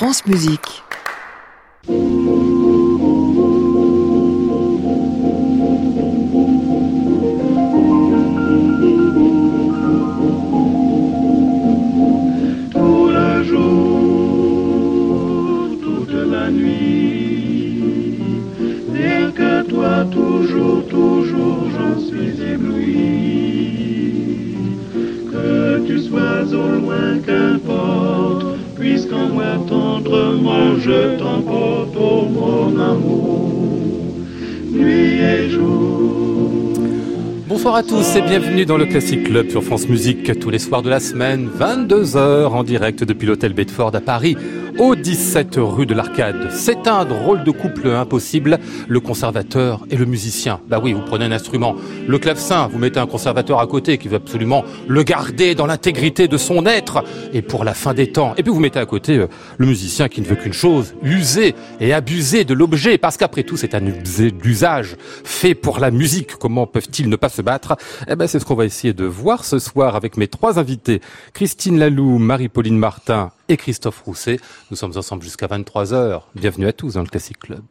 France Musique. Bonsoir à tous et bienvenue dans le Classic Club sur France Musique. Tous les soirs de la semaine, 22h en direct depuis l'hôtel Bedford à Paris, au 17 rue de l'Arcade. C'est un drôle de couple impossible, le conservateur et le musicien. Bah oui, vous prenez un instrument, le clavecin, vous mettez un conservateur à côté qui veut absolument le garder dans l'intégrité de son être et pour la fin des temps. Et puis vous mettez à côté euh, le musicien qui ne veut qu'une chose, user et abuser de l'objet parce qu'après tout c'est un d'usage fait pour la musique. Comment peuvent-ils ne pas se battre? Eh ben c'est ce qu'on va essayer de voir ce soir avec mes trois invités, Christine Laloux, Marie-Pauline Martin et Christophe Rousset. Nous sommes ensemble jusqu'à 23h. Bienvenue à tous dans le Classic Club.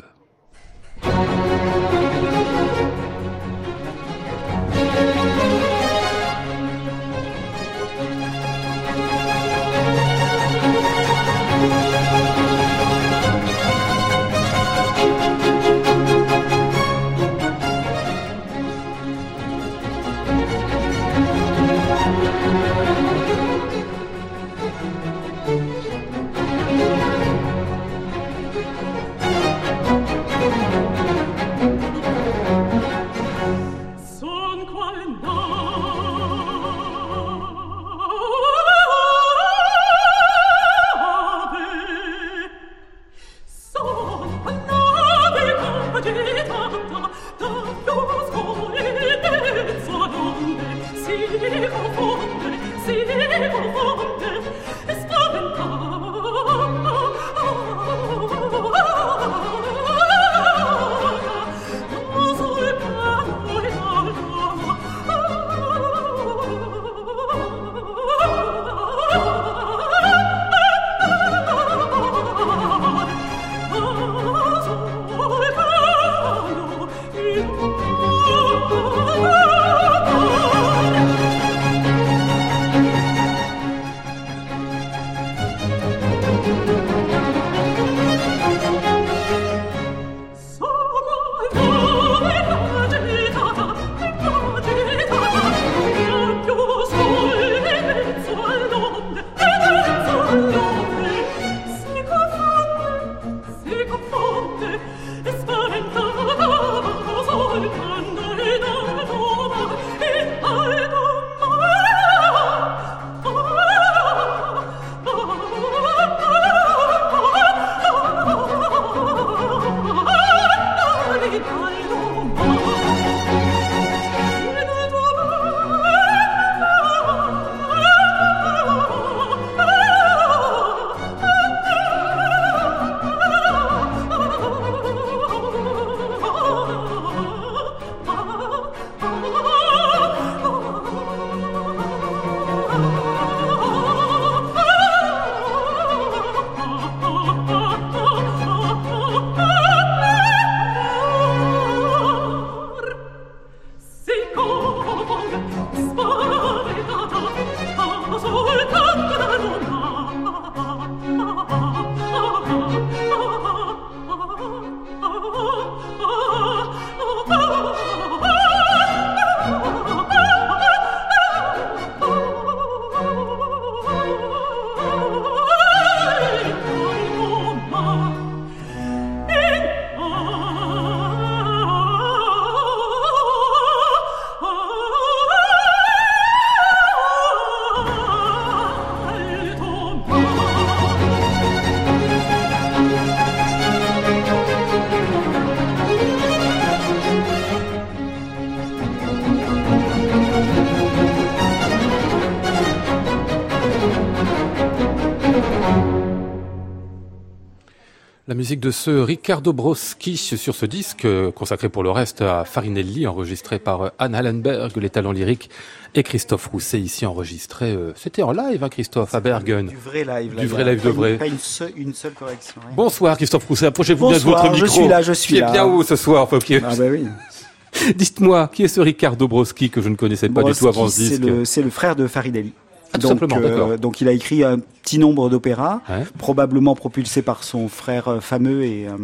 Musique de ce Riccardo Broschi sur ce disque euh, consacré pour le reste à Farinelli, enregistré par euh, Anne Hallenberg, les talents lyriques, et Christophe Rousset ici enregistré. Euh, c'était en live, hein, Christophe, à Bergen. Du vrai live. du vrai live de vrai. Pas une, seule, une seule correction. Bonsoir Christophe Rousset, approchez-vous bien de votre micro. je suis là, je suis qui là. est bien haut ce soir. Enfin, Ah bah oui. Dites-moi, qui est ce Riccardo Broschi que je ne connaissais pas du tout avant ce disque C'est le frère de Farinelli. Ah, donc, euh, donc il a écrit un petit nombre d'opéras, probablement propulsés par son frère euh, fameux et, euh,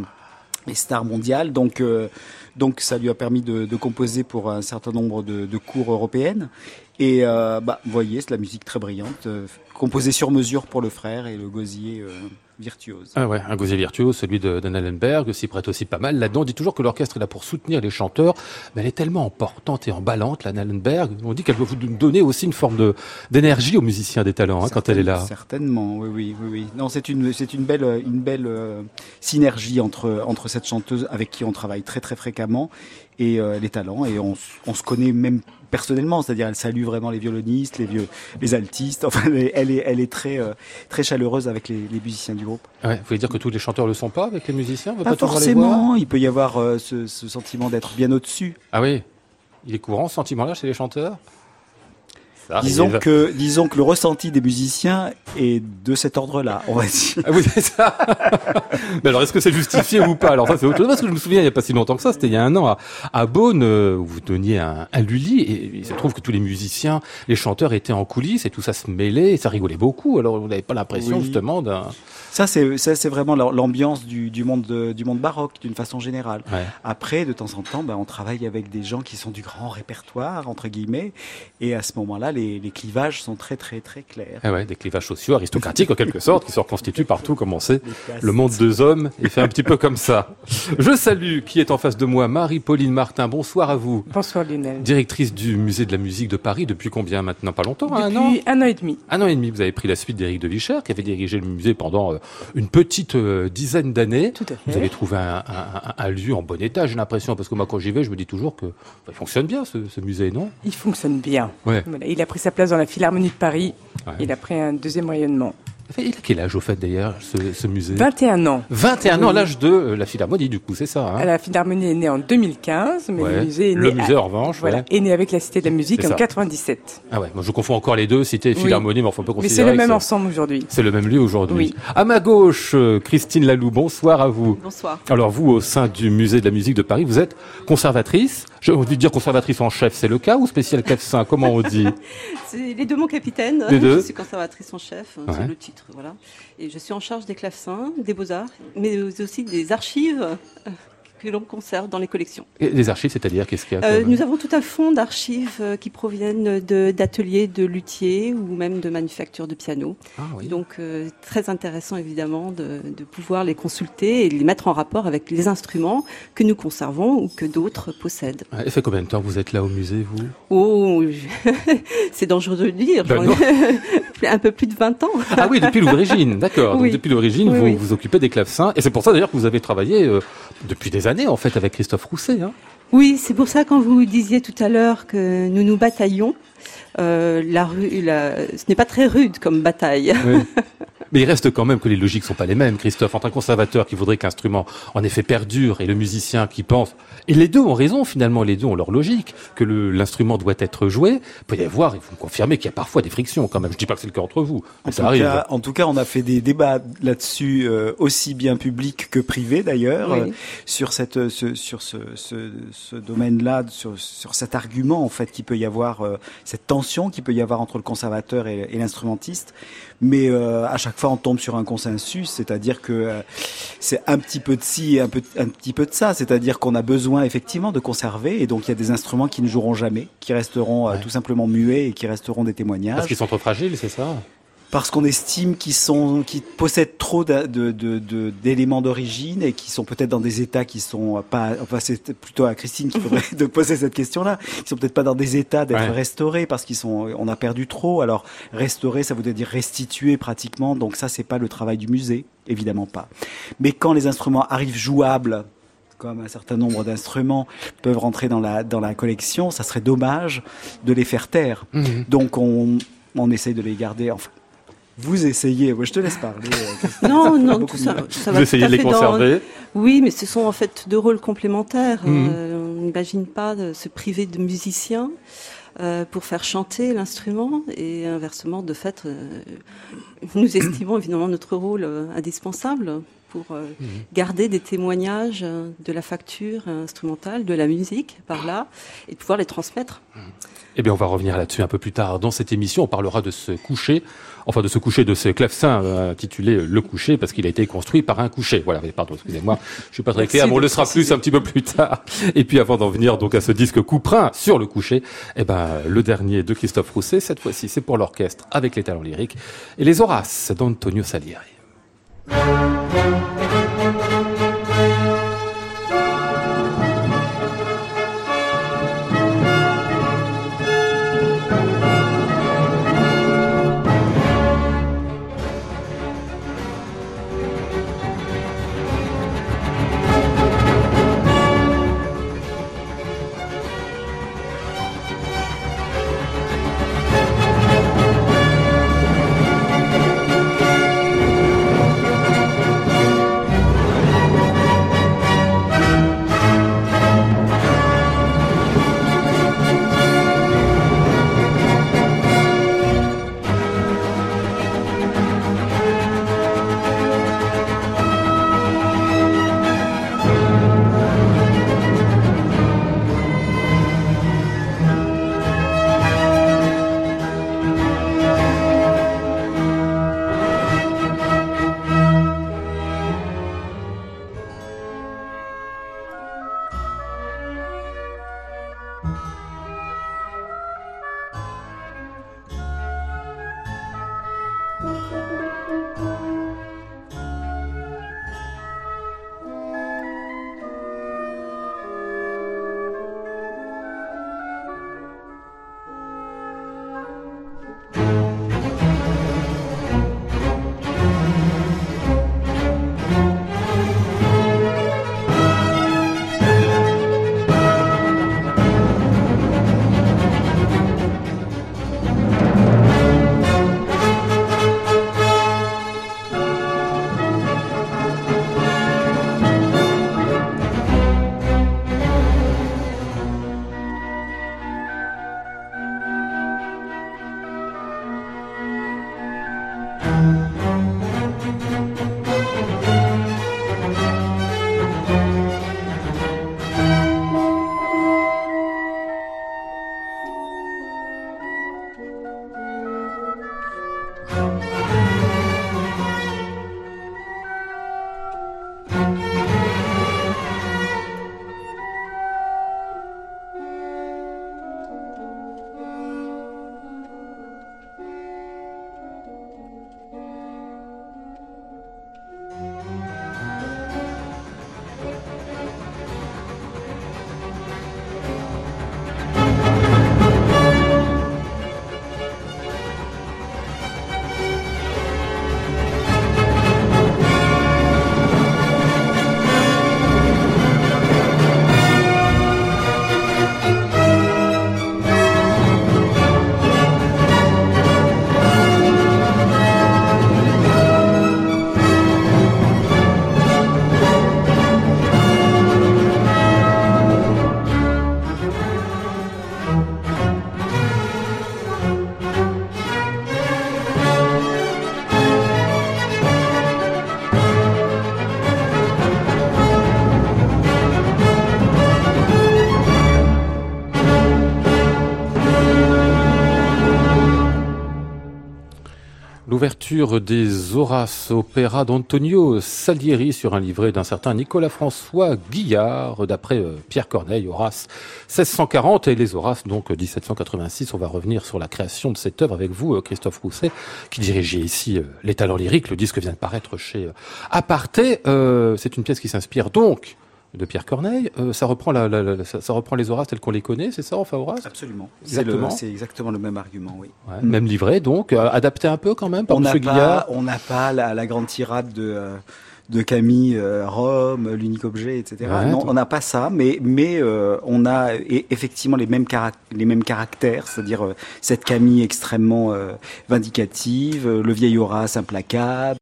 et star mondial. Donc, euh, donc ça lui a permis de, de, composer pour un certain nombre de, de cours européennes. Et euh, bah, vous voyez, c'est la musique très brillante, composée sur mesure pour le frère et le gosier virtuose. Ah ouais, un gosier virtuose, celui de, de Allenberg, s'y prête aussi pas mal. Là-dedans, on dit toujours que l'orchestre est là pour soutenir les chanteurs, mais elle est tellement importante et emballante, la Allenberg. On dit qu'elle peut vous donner aussi une forme d'énergie aux musiciens des talents hein, quand elle est là. Certainement, oui, oui, oui, oui. Non, c'est une c'est une belle une belle euh, synergie entre entre cette chanteuse avec qui on travaille très très fréquemment et euh, les talents et on, on se connaît même personnellement, c'est-à-dire elle salue vraiment les violonistes, les vieux, les altistes. Enfin, elle est, elle est très, euh, très chaleureuse avec les, les, musiciens du groupe. Ouais, vous voulez dire que tous les chanteurs le sont pas avec les musiciens? Pas, pas forcément. Il peut y avoir euh, ce, ce, sentiment d'être bien au-dessus. Ah oui. Il est courant ce sentiment-là chez les chanteurs? Disons que, disons que le ressenti des musiciens est de cet ordre-là, on va dire. Ah oui, c'est ça. Mais alors, est-ce que c'est justifié ou pas? Alors ça, c'est autre chose. Parce que je me souviens, il n'y a pas si longtemps que ça, c'était il y a un an, à, à Beaune, euh, où vous donniez un, un Lully, et il se trouve que tous les musiciens, les chanteurs étaient en coulisses, et tout ça se mêlait, et ça rigolait beaucoup. Alors, vous n'avez pas l'impression, oui. justement, d'un... Ça, c'est, ça, c'est vraiment l'ambiance du, du, monde de, du monde baroque, d'une façon générale. Ouais. Après, de temps en temps, ben, on travaille avec des gens qui sont du grand répertoire, entre guillemets, et à ce moment-là, les, les, clivages sont très très très clairs. Ah ouais, des clivages sociaux, aristocratiques en quelque sorte, qui se reconstituent partout, comme on sait. Le monde deux hommes est fait un petit peu comme ça. Je salue qui est en face de moi, Marie-Pauline Martin. Bonsoir à vous. Bonsoir Lionel. Directrice du musée de la musique de Paris depuis combien maintenant? Pas longtemps, depuis un an un an et demi. Un an et demi. Vous avez pris la suite d'Éric de Vicher, qui avait dirigé le musée pendant euh, une petite euh, dizaine d'années. Vous avez trouvé un, un, un lieu en bon état, j'ai l'impression, parce que moi quand j'y vais, je me dis toujours que bah, il fonctionne bien ce, ce musée, non? Il fonctionne bien. Ouais. Voilà, il a pris sa place dans la Philharmonie de Paris. Ouais. Il a pris un deuxième rayonnement. Il a quel âge au fait d'ailleurs ce, ce, musée? 21 ans. 21 ans, l'âge de euh, la Philharmonie du coup, c'est ça hein? La Philharmonie est née en 2015, mais ouais. le musée est né, le musée, en revanche, voilà, ouais. est né avec la Cité de la Musique en ça. 97. Ah ouais, moi je confonds encore les deux, Cité et Oui. Philharmonie, mais enfin on peut Mais considérer c'est le même ensemble aujourd'hui. c'est le même lieu aujourd'hui. Oui. À ma gauche, euh, Christine Laloux, bonsoir à vous. Bonsoir. Alors vous, au sein du musée de la musique de Paris, vous êtes conservatrice. Envie de dire conservatrice en chef, c'est le cas ou spécial clavecin Comment on dit C'est les deux, mon capitaine. Les deux. Je suis conservatrice en chef, Ouais. c'est le titre, voilà. Et je suis en charge des clavecins, des beaux-arts, mais aussi des archives que l'on conserve dans les collections. Et Les archives, c'est-à-dire qu'est-ce qu'il y a Euh, nous avons tout un fonds d'archives euh, qui proviennent de- d'ateliers de, luthiers ou même de manufactures de piano. Ah oui. Donc euh, très intéressant évidemment de, de pouvoir les consulter et les mettre en rapport avec les instruments que nous conservons ou que d'autres possèdent. Et fait combien de temps vous êtes là au musée, vous? Oh, je- c'est dangereux de le dire. Ben un peu plus de 20 ans. Ah oui, depuis l'origine, d'accord. Donc Oui. depuis l'origine, Oui, vous vous occupez des clavecins. Et c'est pour ça d'ailleurs que vous avez travaillé euh, depuis des années, en fait, avec Christophe Rousset. Hein. Oui, c'est pour ça quand vous disiez tout à l'heure que nous nous bataillons, euh, la rue, la... ce n'est pas très rude comme bataille. Oui. Mais il reste quand même que les logiques sont pas les mêmes, Christophe. Entre un conservateur qui voudrait qu'instrument en effet perdure et le musicien qui pense, et les deux ont raison finalement, les deux ont leur logique, que l'instrument doit être joué, il peut y avoir, il faut me confirmer qu'il y a parfois des frictions quand même. Je dis pas que c'est le cas entre vous, mais En ça tout, arrive. cas, en tout cas, on a fait des débats là-dessus, euh, aussi bien publics que privés d'ailleurs, Oui. euh, sur cette, ce, sur ce, ce, ce domaine-là, sur, sur cet argument en fait qu'il peut y avoir, euh, cette tension qu'il peut y avoir entre le conservateur et, et l'instrumentiste. Mais euh, à chaque fois, on tombe sur un consensus, c'est-à-dire que euh, c'est un petit peu de ci et un, peu, un petit peu de ça, c'est-à-dire qu'on a besoin effectivement de conserver, et donc il y a des instruments qui ne joueront jamais, qui resteront euh, Ouais. tout simplement muets et qui resteront des témoignages. Parce qu'ils sont trop fragiles, c'est ça? Parce qu'on estime qu'ils sont, qu'ils possèdent trop d'éléments d'origine et qui sont peut-être dans des états qui sont pas, enfin c'est plutôt à Christine qu'il faudrait de poser cette question-là. Ils sont peut-être pas dans des états d'être Ouais. restaurés parce qu'ils sont, on a perdu trop. Alors restaurer, ça voudrait dire restituer pratiquement. Donc ça, c'est pas le travail du musée, évidemment pas. Mais quand les instruments arrivent jouables, comme un certain nombre d'instruments peuvent rentrer dans la dans la collection, ça serait dommage de les faire taire. Mhm. Donc on, on essaye de les garder. Enfin, Vous essayez, moi je te laisse parler. euh, Non, non, tout ça, ça Vous va essayez tout à de les fait dans- conserver. Oui, mais ce sont en fait deux rôles complémentaires. Mhm. Euh, on n'imagine pas de se priver de musiciens euh, pour faire chanter l'instrument et inversement, de fait, euh, nous estimons évidemment notre rôle euh, indispensable pour euh, Mhm. garder des témoignages euh, de la facture instrumentale, de la musique par là, et de pouvoir les transmettre. Eh bien, on va revenir là-dessus un peu plus tard dans cette émission. On parlera de ce coucher, enfin de ce coucher de ce clavecin euh, intitulé Le coucher, parce qu'il a été construit par un coucher. Voilà, mais pardon, excusez-moi, je suis pas très clair, mais on le sera plus un petit peu plus tard. Et puis avant d'en venir donc à ce disque couperin sur le coucher, eh ben le dernier de Christophe Rousset, cette fois-ci c'est pour l'orchestre avec les talents lyriques et les Horaces d'Antonio Salieri. Música L'ouverture des Horaces opéra d'Antonio Salieri sur un livret d'un certain Nicolas-François Guillard, d'après euh, Pierre Corneille, Horace 1640 et les Horaces donc 1786. On va revenir sur la création de cette œuvre avec vous, euh, Christophe Rousset, qui dirigeait ici euh, les talents lyriques. Le disque vient de paraître chez Aparté. C'est une pièce qui s'inspire donc de Pierre Corneille. Euh, ça, reprend la, la- la- ça, ça reprend les Horaces tels qu'on les connaît, c'est ça, enfin Horace? Absolument. Exactement. C'est exactement le même argument, oui. Ouais, Même livret, donc, euh, adapté un peu quand même par on n'a M. Guillard? pas, on n'a pas la, grande tirade de, euh, de Camille, Rome, l'unique objet, etc. Ouais, non, on n'a pas ça, mais, mais on a e- effectivement les mêmes, les mêmes caractères, c'est-à-dire cette Camille extrêmement vindicative, le vieil Horace implacable.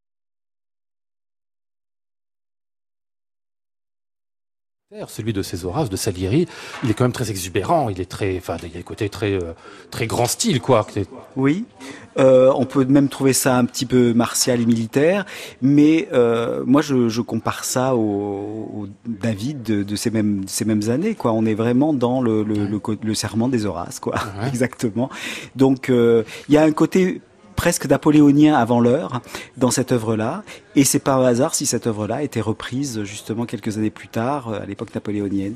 Celui de ces Horaces, de Salieri, il est quand même très exubérant, il est très, enfin, il y a le côté très, euh, très grand style, quoi. Oui, euh, on peut même trouver ça un petit peu martial et militaire, mais euh, moi je, je compare ça au, au David de, de ces mêmes de ces mêmes années. Quoi, on est vraiment dans le le, le, co- le serment des Horaces, quoi, Ouais. exactement. Donc euh, il y a un côté presque napoléonien avant l'heure dans cette œuvre-là, et c'est pas un hasard si cette œuvre-là été reprise justement quelques années plus tard, euh, à l'époque napoléonienne.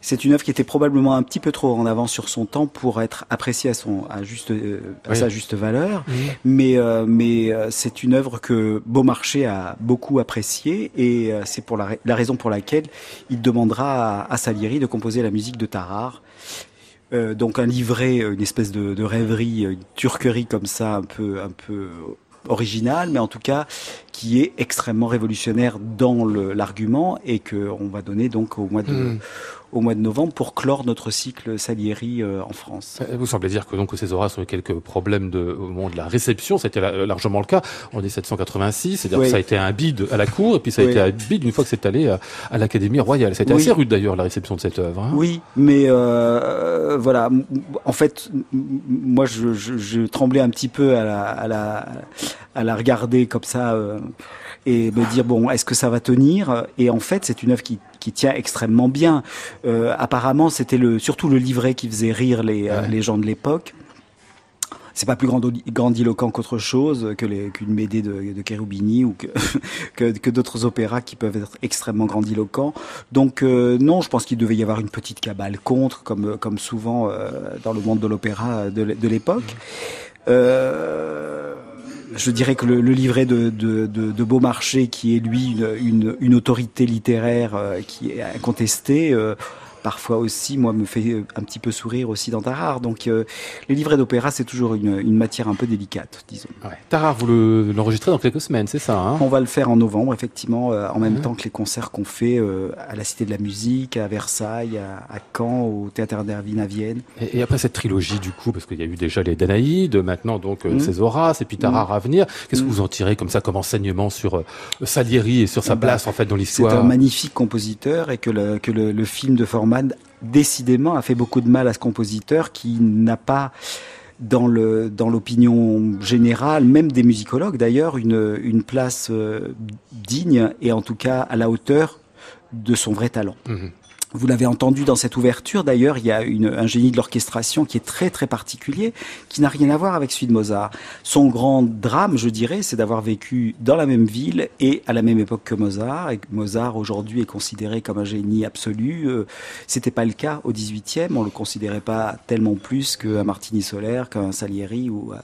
C'est une œuvre qui était probablement un petit peu trop en avance sur son temps pour être appréciée à son à juste euh, à Oui. sa juste valeur, mais euh, mais c'est une œuvre que Beaumarchais a beaucoup appréciée et c'est pour la raison pour laquelle il demandera à, à Salieri de composer la musique de Tarare. Euh, donc un livret, euh, une espèce de, rêverie, euh, une turquerie comme ça, un peu, un peu originale, mais en tout cas qui est extrêmement révolutionnaire dans l'argument et que on va donner donc au mois de, Mm. Au mois de novembre pour clore notre cycle Salieri euh, en France. Euh, Vous semblez dire que donc ces Horaces ont eu quelques problèmes de, au moment de la réception, c'était la- largement le cas en 1786, c'est-à-dire Oui. que ça a été un bide à la cour et puis ça a Oui. été un bide une fois que c'est allé à, à l'Académie royale. C'était Oui. assez rude d'ailleurs la réception de cette œuvre. hein. Oui, mais euh, voilà. En fait, moi, je, je, je tremblais un petit peu à la, à la, à la regarder comme ça euh, et me dire bon, est-ce que ça va tenir? Et en fait, c'est une œuvre qui, qui tient extrêmement bien. Euh, apparemment, c'était le surtout le livret qui faisait rire les, euh, les gens de l'époque. C'est pas plus grandi- grandiloquent qu'autre chose, que les- qu'une Médée de, de Cherubini ou que, que, que d'autres opéras qui peuvent être extrêmement grandiloquents. Donc euh, non, je pense qu'il devait y avoir une petite cabale contre, comme, comme souvent dans le monde de l'opéra de, de l'époque. Euh, je dirais que le, livret de, de, de, de Beaumarchais, qui est lui une, une, une autorité littéraire euh, qui est incontestée, euh, parfois aussi, moi, me fait euh, un petit peu sourire aussi dans Tarare. Donc euh, les livrets d'opéra, c'est toujours une, une matière un peu délicate, disons. Ouais. Tarare, vous le- l'enregistrez dans quelques semaines, c'est ça hein? On va le faire en novembre, effectivement, euh, en même Ouais. temps que les concerts qu'on fait euh, à la Cité de la Musique, à Versailles, à, à Caen, au Théâtre d'Ervin à Vienne. et, et après cette trilogie, du coup, parce qu'il y a eu déjà les Danaïdes, maintenant donc Mhm. ces Horaces, et puis Tarare à venir, qu'est-ce que Mhm. vous en tirez comme ça comme enseignement sur Salieri et sur sa Bah, place en fait dans C'est l'histoire? un magnifique compositeur et que le, que le, le film de Décidément, a fait beaucoup de mal à ce compositeur qui n'a pas dans l'opinion générale, même des musicologues d'ailleurs, une, une place euh, digne et en tout cas à la hauteur de son vrai talent. Mhm. Vous l'avez entendu dans cette ouverture, d'ailleurs, il y a une, un génie de l'orchestration qui est très très particulier, qui n'a rien à voir avec celui de Mozart. Son grand drame, je dirais, c'est d'avoir vécu dans la même ville et à la même époque que Mozart. Mozart aujourd'hui est considéré comme un génie absolu. Euh, C'était pas le cas au 18e. On le considérait pas tellement plus qu'un Martini Solaire, qu'un Salieri ou euh,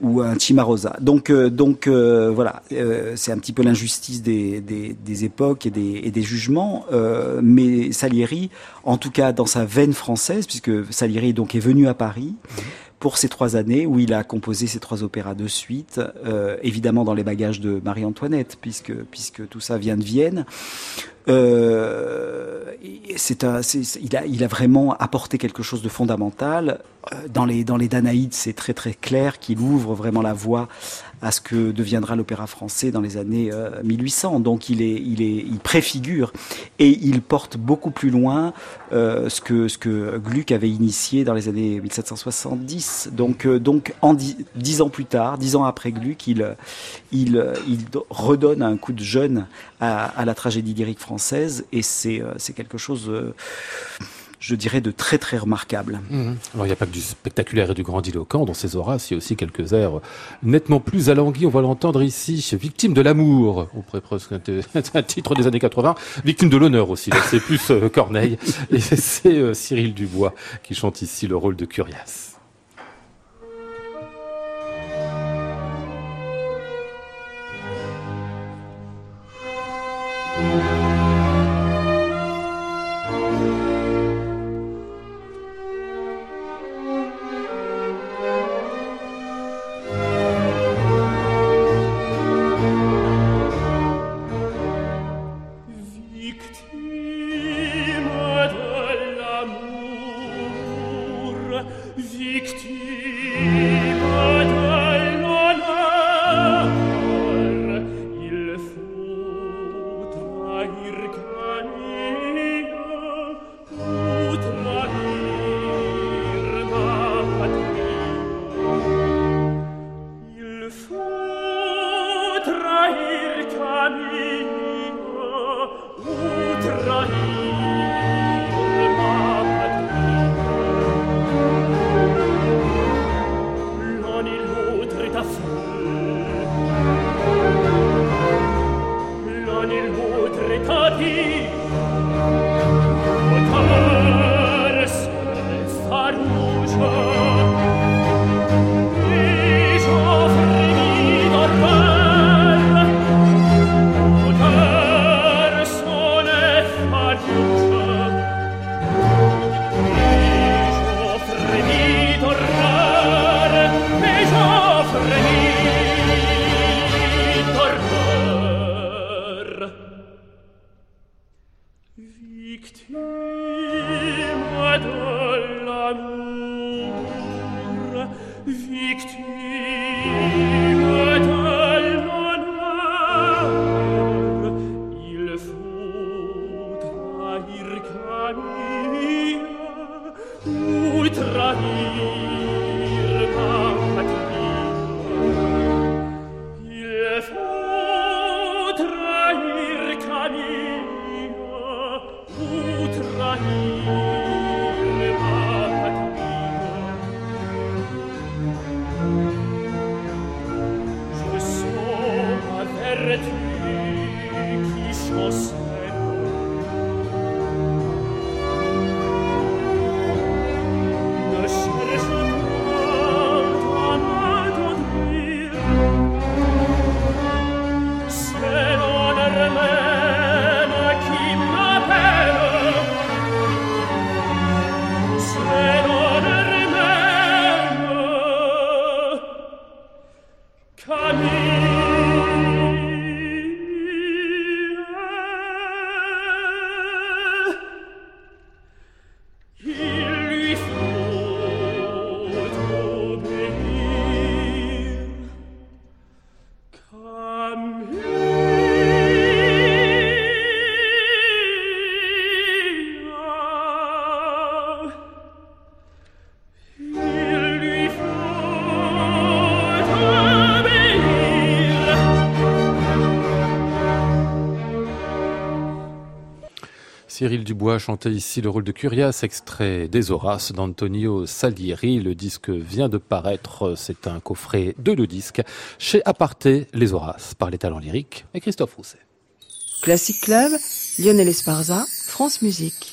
ou un Cimarosa. Donc, euh, donc euh, voilà, euh, c'est un petit peu l'injustice des, des, des époques et des, et des jugements. Euh, mais Salieri, en tout cas dans sa veine française, puisque Salieri donc est venu à Paris pour ces trois années où il a composé ces trois opéras de suite, euh, évidemment dans les bagages de Marie-Antoinette, puisque puisque tout ça vient de Vienne. Euh, un, il a, il a vraiment apporté quelque chose de fondamental. Euh, Dans les, dans les Danaïdes, c'est très très clair qu'il ouvre vraiment la voie à ce que deviendra l'opéra français dans les années euh, 1800. Donc il est, il est, il préfigure et il porte beaucoup plus loin euh, ce que ce que Gluck avait initié dans les années 1770. Donc euh, donc en dix, dix ans plus tard, dix ans après Gluck, il il il redonne un coup de jeune à, à la tragédie lyrique française et c'est euh, c'est quelque chose euh, je dirais de très très remarquable. Mhm. Alors il n'y a pas que du spectaculaire et du grandiloquent dans ces Horaces, il y a aussi quelques airs nettement plus alanguis. On va l'entendre ici, Victime de l'amour, on pourrait presque un titre des années 80. Victime de l'honneur aussi, c'est plus euh, Corneille. Et c'est euh, Cyril Dubois qui chante ici le rôle de Curias. Cyril Dubois chantait ici le rôle de Curias, extrait des Horaces d'Antonio Salieri. Le disque vient de paraître, c'est un coffret de le disque chez Aparté Les Horaces par les talents lyriques et Christophe Rousset. Classic Club, Lionel Esparza, France Musique.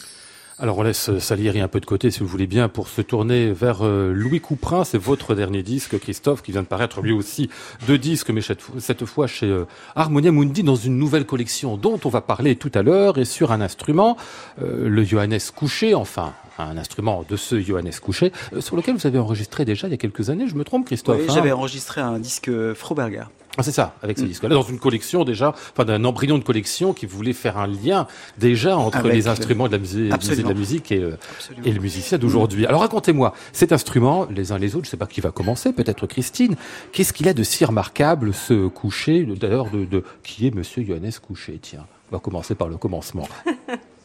Alors on laisse Salieri un peu de côté si vous voulez bien pour se tourner vers euh, Louis Couperin. C'est votre dernier disque, Christophe, qui vient de paraître lui aussi deux disques, mais cette fois chez euh, Harmonia Mundi dans une nouvelle collection dont on va parler tout à l'heure et sur un instrument, euh, le Johannes Couché, enfin un instrument de ce Johannes Couché, sur lequel vous avez enregistré déjà il y a quelques années. Je me trompe, Christophe Oui, hein? j'avais enregistré un disque Froberger. Ah, c'est ça, avec ce mm. disque-là, dans une collection déjà, enfin d'un embryon de collection qui voulait faire un lien déjà entre les instruments de la, musique, de la musique et, euh, et le musicien d'aujourd'hui. Alors racontez-moi, cet instrument, les uns les autres, je sais pas qui va commencer, peut-être Christine, qu'est-ce qu'il a de si remarquable ce coucher, d'ailleurs, de, de, qui est Monsieur Johannes Coucher Tiens, on va commencer par le commencement.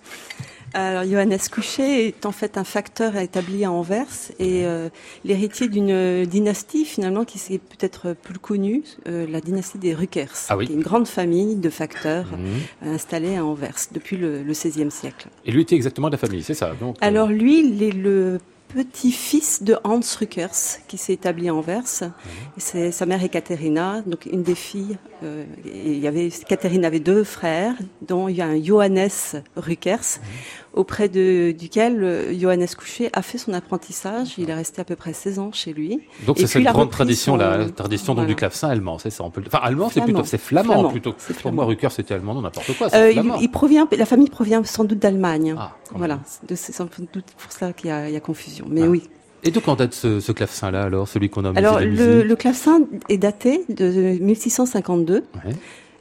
Alors, Johannes Couchet est en fait un facteur établi à Anvers et euh, l'héritier d'une dynastie finalement qui s'est peut-être plus connue, euh, la dynastie des Ruckers, ah oui. qui est une grande famille de facteurs mmh. installés à Anvers depuis le, le XVIe siècle. Et lui était exactement de la famille, c'est ça donc, euh... Alors lui, il est le petit-fils de Hans Ruckers qui s'est établi à Anvers. Mmh. C'est sa mère est Katharina, donc une des filles. Euh, et il y avait Katharina avait deux frères, dont il y a un Johannes Ruckers. Mmh auprès de, duquel euh, Johannes Couchet a fait son apprentissage. Il est resté à peu près 16 ans chez lui. Donc c'est cette grande tradition, son... la tradition donc, du clavecin allemand, c'est ça on peut... Enfin allemand, c'est plutôt c'est flamand, flamand, plutôt. Pour flamand. moi, Rucker c'était allemand, n'importe quoi. Euh, il, il, provient, la famille provient sans doute d'Allemagne. Ah, voilà, c'est sans doute pour ça qu'il y, y, a confusion. Mais ah. oui. Et de quand date ce, ce clavecin-là, alors, celui qu'on a Alors, le, le clavecin est daté de 1652. Ouais.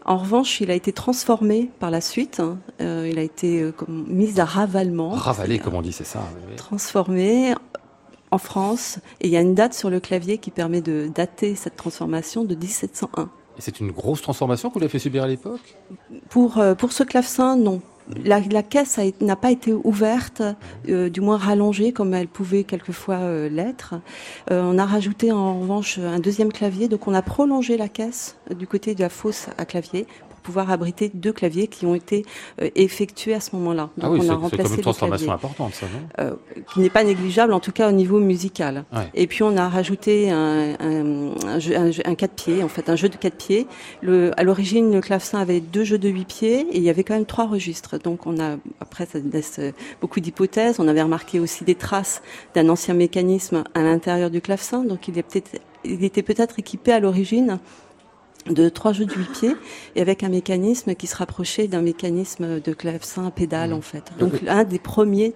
En revanche, il a été transformé par la suite. Hein. Euh, il a été euh, comme, mis à ravalement. Ravalé, comme on dit, c'est ça. Oui. Transformé en France. Et il y a une date sur le clavier qui permet de dater cette transformation de 1701. Et c'est une grosse transformation qu'on lui a fait subir à l'époque? Pour, euh, pour ce clavecin, non. La, caisse n'a pas été ouverte, euh, du moins rallongée comme elle pouvait quelquefois euh, l'être. Euh, on a rajouté en revanche un deuxième clavier, donc on a prolongé la caisse du côté de la fosse à clavier pouvoir abriter deux claviers qui ont été euh, effectués à ce moment-là. Donc ah oui, on a remplacé comme une transformation importante, ça, non euh, Qui n'est pas négligeable, en tout cas au niveau musical. Ouais. Et puis on a rajouté un, un, un, jeu, un, un quatre pieds, en fait, un jeu de quatre pieds. Le, à l'origine, le clavecin avait deux jeux de huit pieds et il y avait quand même trois registres. Donc on a, après, ça laisse beaucoup d'hypothèses. On avait remarqué aussi des traces d'un ancien mécanisme à l'intérieur du clavecin. Donc il, est peut-être, il était peut-être équipé à l'origine de trois jeux de huit pieds et avec un mécanisme qui se rapprochait d'un mécanisme de clavecin à pédale mmh. en fait. Donc okay. un des premiers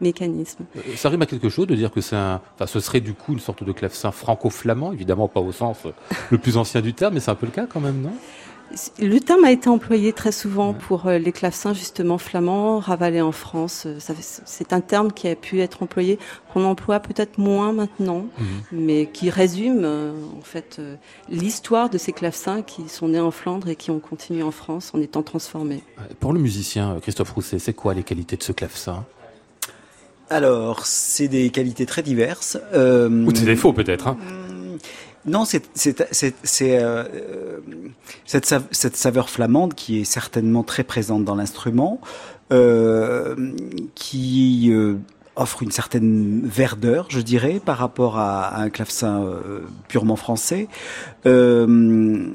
mécanismes. Euh, ça rime à quelque chose de dire que c'est un, enfin, ce serait du coup une sorte de clavecin franco-flamand, évidemment pas au sens le plus ancien du terme, mais c'est un peu le cas quand même, non? Le terme a été employé très souvent pour euh, les clavecins justement flamands, ravalés en France. Euh, c'est un terme qui a pu être employé, qu'on emploie peut-être moins maintenant, mhm. mais qui résume en fait l'histoire de ces clavecins qui sont nés en Flandre et qui ont continué en France en étant transformés. Pour le musicien Christophe Rousset, c'est quoi les qualités de ce clavecin? Alors, c'est des qualités très diverses. Ou des défauts peut-être. Hein. Non, c'est euh, cette, cette, saveur flamande qui est certainement très présente dans l'instrument, euh, qui euh, offre une certaine verdeur, je dirais, par rapport à, un clavecin euh, purement français. Euh,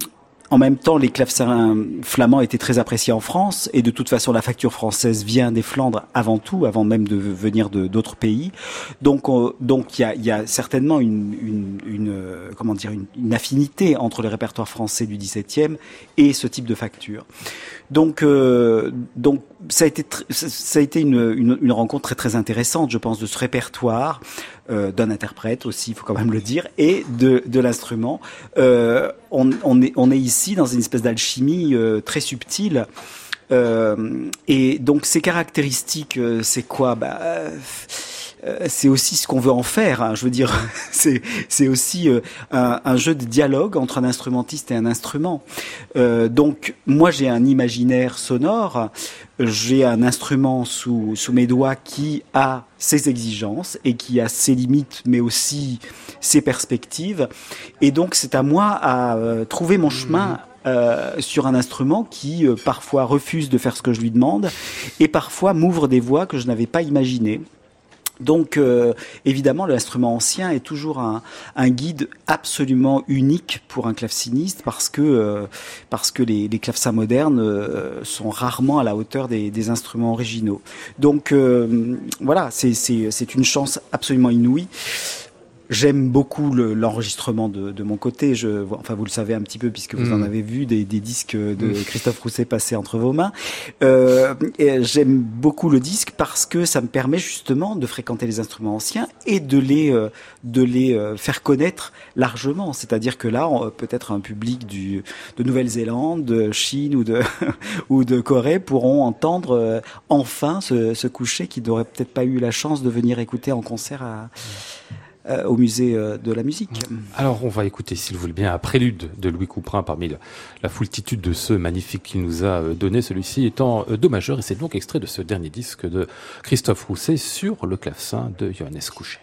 en même temps, les clavecins flamands étaient très appréciés en France, et de toute façon, la facture française vient des Flandres avant tout, avant même de venir de d'autres pays. Donc, donc il y a, certainement une, euh, comment dire une, affinité entre les répertoires français du XVIIe et ce type de facture. Donc, euh, donc ça a été ça a été une, une, rencontre très très intéressante, je pense, de ce répertoire euh, d'un interprète aussi, il faut quand même le dire, et de, de l'instrument. Euh, on, on, est on est ici dans une espèce d'alchimie euh, très subtile. Euh, et donc ces caractéristiques, c'est quoi? Bah, euh, c'est aussi ce qu'on veut en faire. Hein. je veux dire, c'est aussi euh, un, un, jeu de dialogue entre un instrumentiste et un instrument. Euh, donc moi j'ai un imaginaire sonore, j'ai un instrument sous sous mes doigts qui a ses exigences et qui a ses limites, mais aussi ses perspectives. Et donc c'est à moi à trouver mon chemin. Euh, sur un instrument qui parfois refuse de faire ce que je lui demande et parfois m'ouvre des voies que je n'avais pas imaginées. Donc, euh, évidemment, l'instrument ancien est toujours un, guide absolument unique pour un claveciniste parce que euh, parce que les, les clavecins modernes euh, sont rarement à la hauteur des, instruments originaux. Donc, voilà, c'est une chance absolument inouïe. J'aime beaucoup l'enregistrement de, de, mon côté. Je, enfin, vous le savez un petit peu puisque vous en mm. avez vu des, des disques de mm. Christophe Rousset passer entre vos mains. Euh, J'aime beaucoup le disque parce que ça me permet justement de fréquenter les instruments anciens et de les euh, de les euh, faire connaître largement. C'est-à-dire que là, peut-être un public du de Nouvelle-Zélande, de Chine ou de ou de Corée pourront entendre euh, enfin ce, ce coucher qui n'aurait peut-être pas eu la chance de venir écouter en concert à euh, au musée euh, de la musique. Alors on va écouter, s'il vous plaît bien, un prélude de Louis Couperin parmi la, foultitude de ceux magnifiques qu'il nous a euh, donné, celui-ci étant Do majeur, et c'est donc extrait de ce dernier disque de Christophe Rousset sur le clavecin de Johannes Couchet.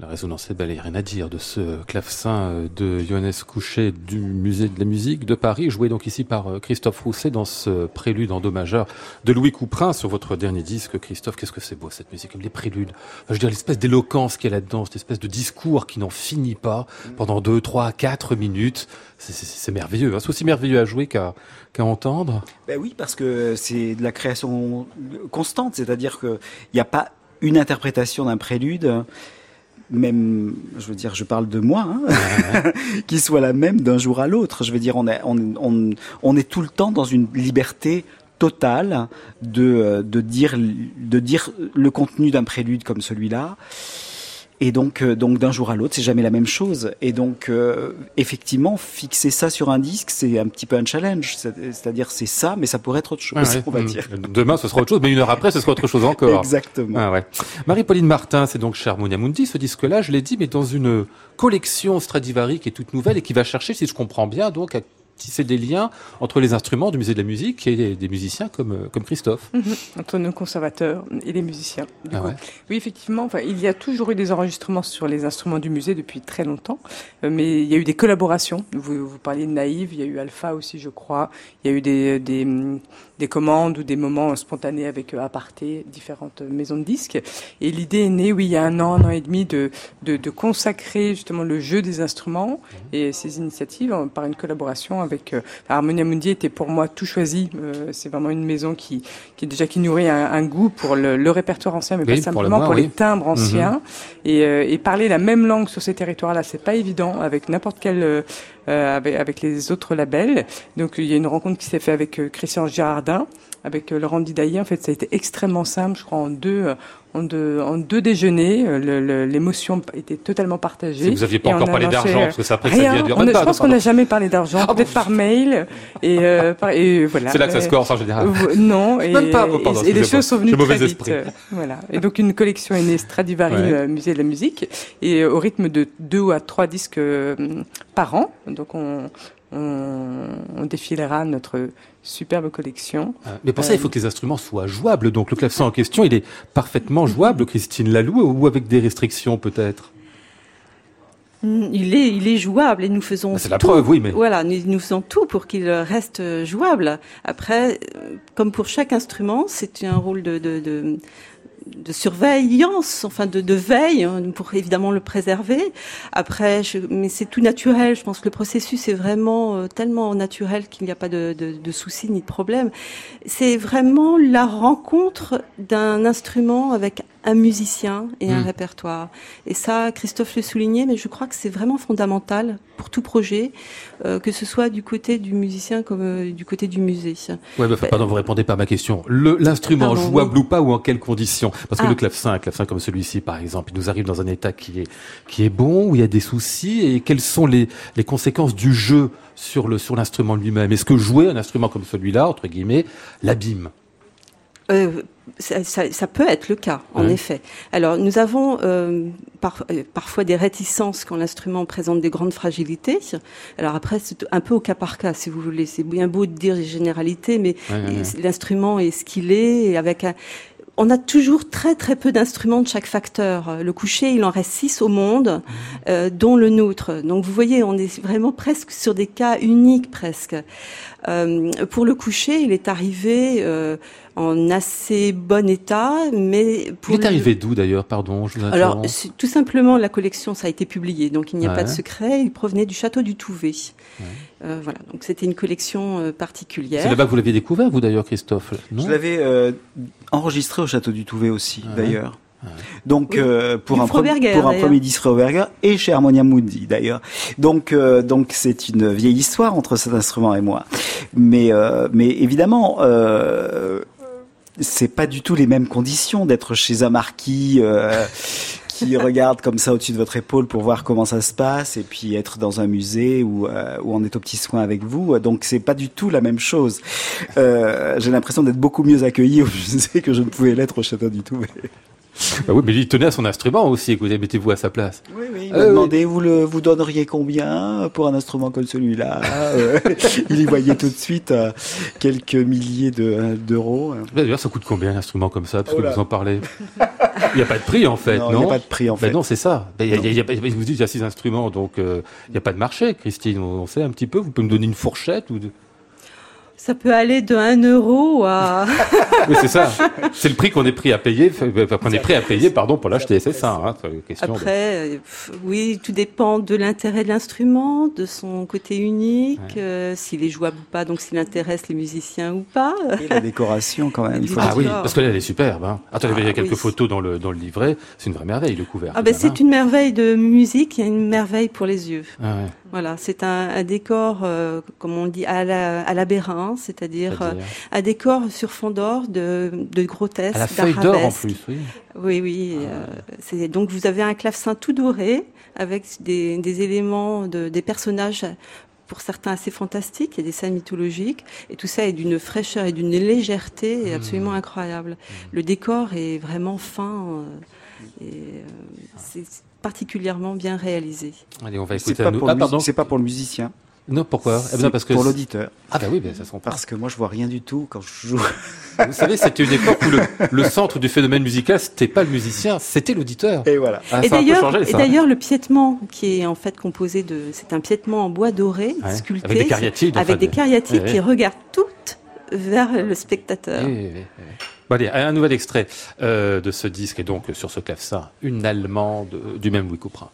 La résonance est rien à dire de ce clavecin euh, de Johannes Couchet du Musée de la musique de Paris, joué donc ici par euh, Christophe Rousset dans ce prélude en do majeur de Louis Couperin sur votre dernier disque. Christophe, qu'est-ce que c'est beau cette musique, les préludes. je veux dire, l'espèce d'éloquence qu'il y a là-dedans, cette espèce de discours qui n'en finit pas pendant deux, trois, quatre minutes. C'est merveilleux. Hein. C'est aussi merveilleux à jouer qu'à qu'à entendre. Ben oui, parce que c'est de la création constante, c'est-à-dire qu'il n'y a pas une interprétation d'un prélude même, je veux dire, je parle de moi, hein, qui soit la même d'un jour à l'autre. Je veux dire, on est, on, est tout le temps dans une liberté totale de, de dire, de dire le contenu d'un prélude comme celui-là. Et donc, euh, donc d'un jour à l'autre, c'est jamais la même chose. Et donc, euh, effectivement, fixer ça sur un disque, c'est un petit peu un challenge. C'est-à-dire, c'est ça, mais ça pourrait être autre chose, on va mmh. dire. Demain, ce sera autre chose, mais une heure après, ce sera autre chose encore. Exactement. Ah ouais. Marie-Pauline Martin, c'est donc chez Harmonia Mundi, ce disque-là, je l'ai dit, mais dans une collection Stradivari qui est toute nouvelle et qui va chercher, si je comprends bien, donc à tisser des liens entre les instruments du musée de la musique et des, musiciens comme, euh, comme Christophe. Mhm. entre nos conservateurs et les musiciens. Ah oui, effectivement, enfin, il y a toujours eu des enregistrements sur les instruments du musée depuis très longtemps, euh, mais il y a eu des collaborations. Vous, vous parliez de Naïve, il y a eu Alpha aussi, je crois. Il y a eu des, des, des commandes ou des moments spontanés avec euh, Aparté, différentes maisons de disques. Et l'idée est née, oui, il y a un an, un an et demi, de, de, de consacrer justement le jeu des instruments et ces initiatives par une collaboration avec euh, Harmonia Mundi était pour moi tout choisi. Euh, c'est vraiment une maison qui, qui déjà qui nourrit un, goût pour le, le, répertoire ancien, mais pas simplement pour, les timbres mhm. anciens. et, euh, et, parler la même langue sur ces territoires-là, c'est pas évident avec n'importe quel avec, avec, les autres labels. Donc il y a une rencontre qui s'est faite avec Christian Girardin avec Laurent Didaillé. En fait, ça a été extrêmement simple, je crois, en deux, en deux, en deux déjeuners. Euh, l'émotion était totalement partagée. vous n'aviez pas encore parlé d'argent, parce que ça après rien, ça vient Je pense qu'on n'a jamais parlé d'argent, ah peut-être par mail. Et, euh, et voilà. C'est là que ça se corse en général. non, et, Même pas, et, les choses sont venues très vite. Esprit. Voilà. Et donc une collection est née Stradivari, ouais. Musée de la musique, et au rythme de deux à trois disques euh, par an. Donc on, on, on défilera notre superbe collection. Ah, mais pour ça, il faut que les instruments soient jouables. Donc le clavecin en question, il est parfaitement jouable, Christine Lalou, ou avec des restrictions peut-être? Mm, il est, il est jouable et nous faisons. C'est la preuve, oui, mais. Voilà, nous, nous faisons tout pour qu'il reste jouable. Après, comme pour chaque instrument, c'est un rôle de, de, de de surveillance, enfin de, de, veille, hein, pour évidemment le préserver. Après, je, mais c'est tout naturel. Je pense que le processus est vraiment euh, tellement naturel qu'il n'y a pas de, de, de soucis ni de problème. C'est vraiment la rencontre d'un instrument avec un musicien et un hmm. répertoire. Et ça, Christophe le soulignait, mais je crois que c'est vraiment fondamental pour tout projet, euh, que ce soit du côté du musicien comme euh, du côté du musée. Ouais, bah, pardon, vous répondez pas à ma question. L'instrument jouable ou pas ou en quelles conditions? Parce que ah. le clavecin, un clavecin comme celui-ci, par exemple, il nous arrive dans un état qui est qui est bon, où il y a des soucis, et quelles sont les, les conséquences du jeu sur le sur l'instrument lui-même? Est-ce que jouer un instrument comme celui-là, entre guillemets, l'abîme? Euh, ça, ça, ça, peut être le cas, en effet. Alors, nous avons euh, par, euh, parfois des réticences quand l'instrument présente des grandes fragilités. Alors après, c'est un peu au cas par cas, si vous voulez. C'est bien beau de dire les généralités, mais l'instrument est ce qu'il est, et avec un, on a toujours très très peu d'instruments de chaque facteur. Le coucher, il en reste six au monde, euh, dont le nôtre. Donc vous voyez, on est vraiment presque sur des cas uniques presque. Euh, pour le coucher, il est arrivé euh, en assez bon état, mais pour il est arrivé d'où d'ailleurs, pardon je Alors tout simplement la collection, ça a été publié, donc il n'y a pas de secret. Il provenait du château du Touvet. Euh, voilà, donc c'était une collection euh, particulière. C'est là-bas que vous l'aviez découvert, vous d'ailleurs, Christophe? Non? Je l'avais euh, enregistré au château du Touvet aussi, d'ailleurs. Donc euh, pour, un, pour un premier disque Froberger et chez Harmonia Mundi d'ailleurs. Donc euh, donc c'est une vieille histoire entre cet instrument et moi. Mais euh, mais évidemment c'est pas du tout les mêmes conditions d'être chez un marquis qui regarde comme ça au-dessus de votre épaule pour voir comment ça se passe et puis être dans un musée où, où on est au petit soin avec vous. Donc c'est pas du tout la même chose. J'ai l'impression d'être beaucoup mieux accueilli au musée que je ne pouvais l'être au château du Touvet. Bah oui, mais il tenait à son instrument aussi. Écoutez, mettez-vous à sa place. Oui, oui. Il m'a demandé, vous le, vous donneriez combien pour un instrument comme celui-là? Il y voyait tout de suite quelques milliers d'euros. D'ailleurs, ça coûte combien un instrument comme ça? Parce que vous en parlez. Il n'y a pas de prix en fait, non Il n'y a pas de prix en fait. non, c'est ça. Y, a, vous dites il y a six instruments, donc il n'y a pas de marché, Christine. On sait un petit peu. Vous pouvez me donner une fourchette ou de... Ça peut aller de 1 euro à. oui, c'est ça. C'est le prix qu'on est prêt à payer, qu'on est prêt à payer, pardon, pour l'acheter. C'est ça. Hein, Après, euh, oui, tout dépend de l'intérêt de l'instrument, de son côté unique, euh, s'il est jouable ou pas, donc s'il intéresse les musiciens ou pas. Et la décoration, quand même. Il faut ah oui, parce que là, elle est superbe. Hein. Attendez, il y a ah quelques photos dans le dans le livret. C'est une vraie merveille, le couvert. Ah ben, c'est une merveille de musique et une merveille pour les yeux. Ah ouais. Voilà, c'est un, décor, euh, comme on dit, à la, à c'est-à-dire euh, un décor sur fond d'or, de, de grotesque, À la feuille d'or en plus, oui. Oui, oui. Ah. Euh, donc vous avez un clavecin tout doré avec des, des éléments, de, des personnages pour certains assez fantastiques, il y a des scènes mythologiques, et tout ça est d'une fraîcheur et d'une légèreté mmh. absolument incroyable. Mmh. Le décor est vraiment fin, et c'est particulièrement bien réalisé. Allez, on va écouter. C'est pas, ah, c'est pas pour le musicien. Non, pourquoi? Eh ben, parce que Pour l'auditeur. Ah bah oui, ben ça se Parce que moi, je vois rien du tout quand je joue. Vous savez, c'était une époque où le, centre du phénomène musical, c'était pas le musicien, c'était l'auditeur. Et voilà. Ah, et d'ailleurs, et d'ailleurs, le piétement, qui est en fait composé de, c'est un piétement en bois doré, sculpté, avec des cariatides, avec des cariatides qui regardent toutes vers le spectateur. Bon, allez, un nouvel extrait euh, de ce disque et donc sur ce clavecin, une allemande du même Louis Couperin.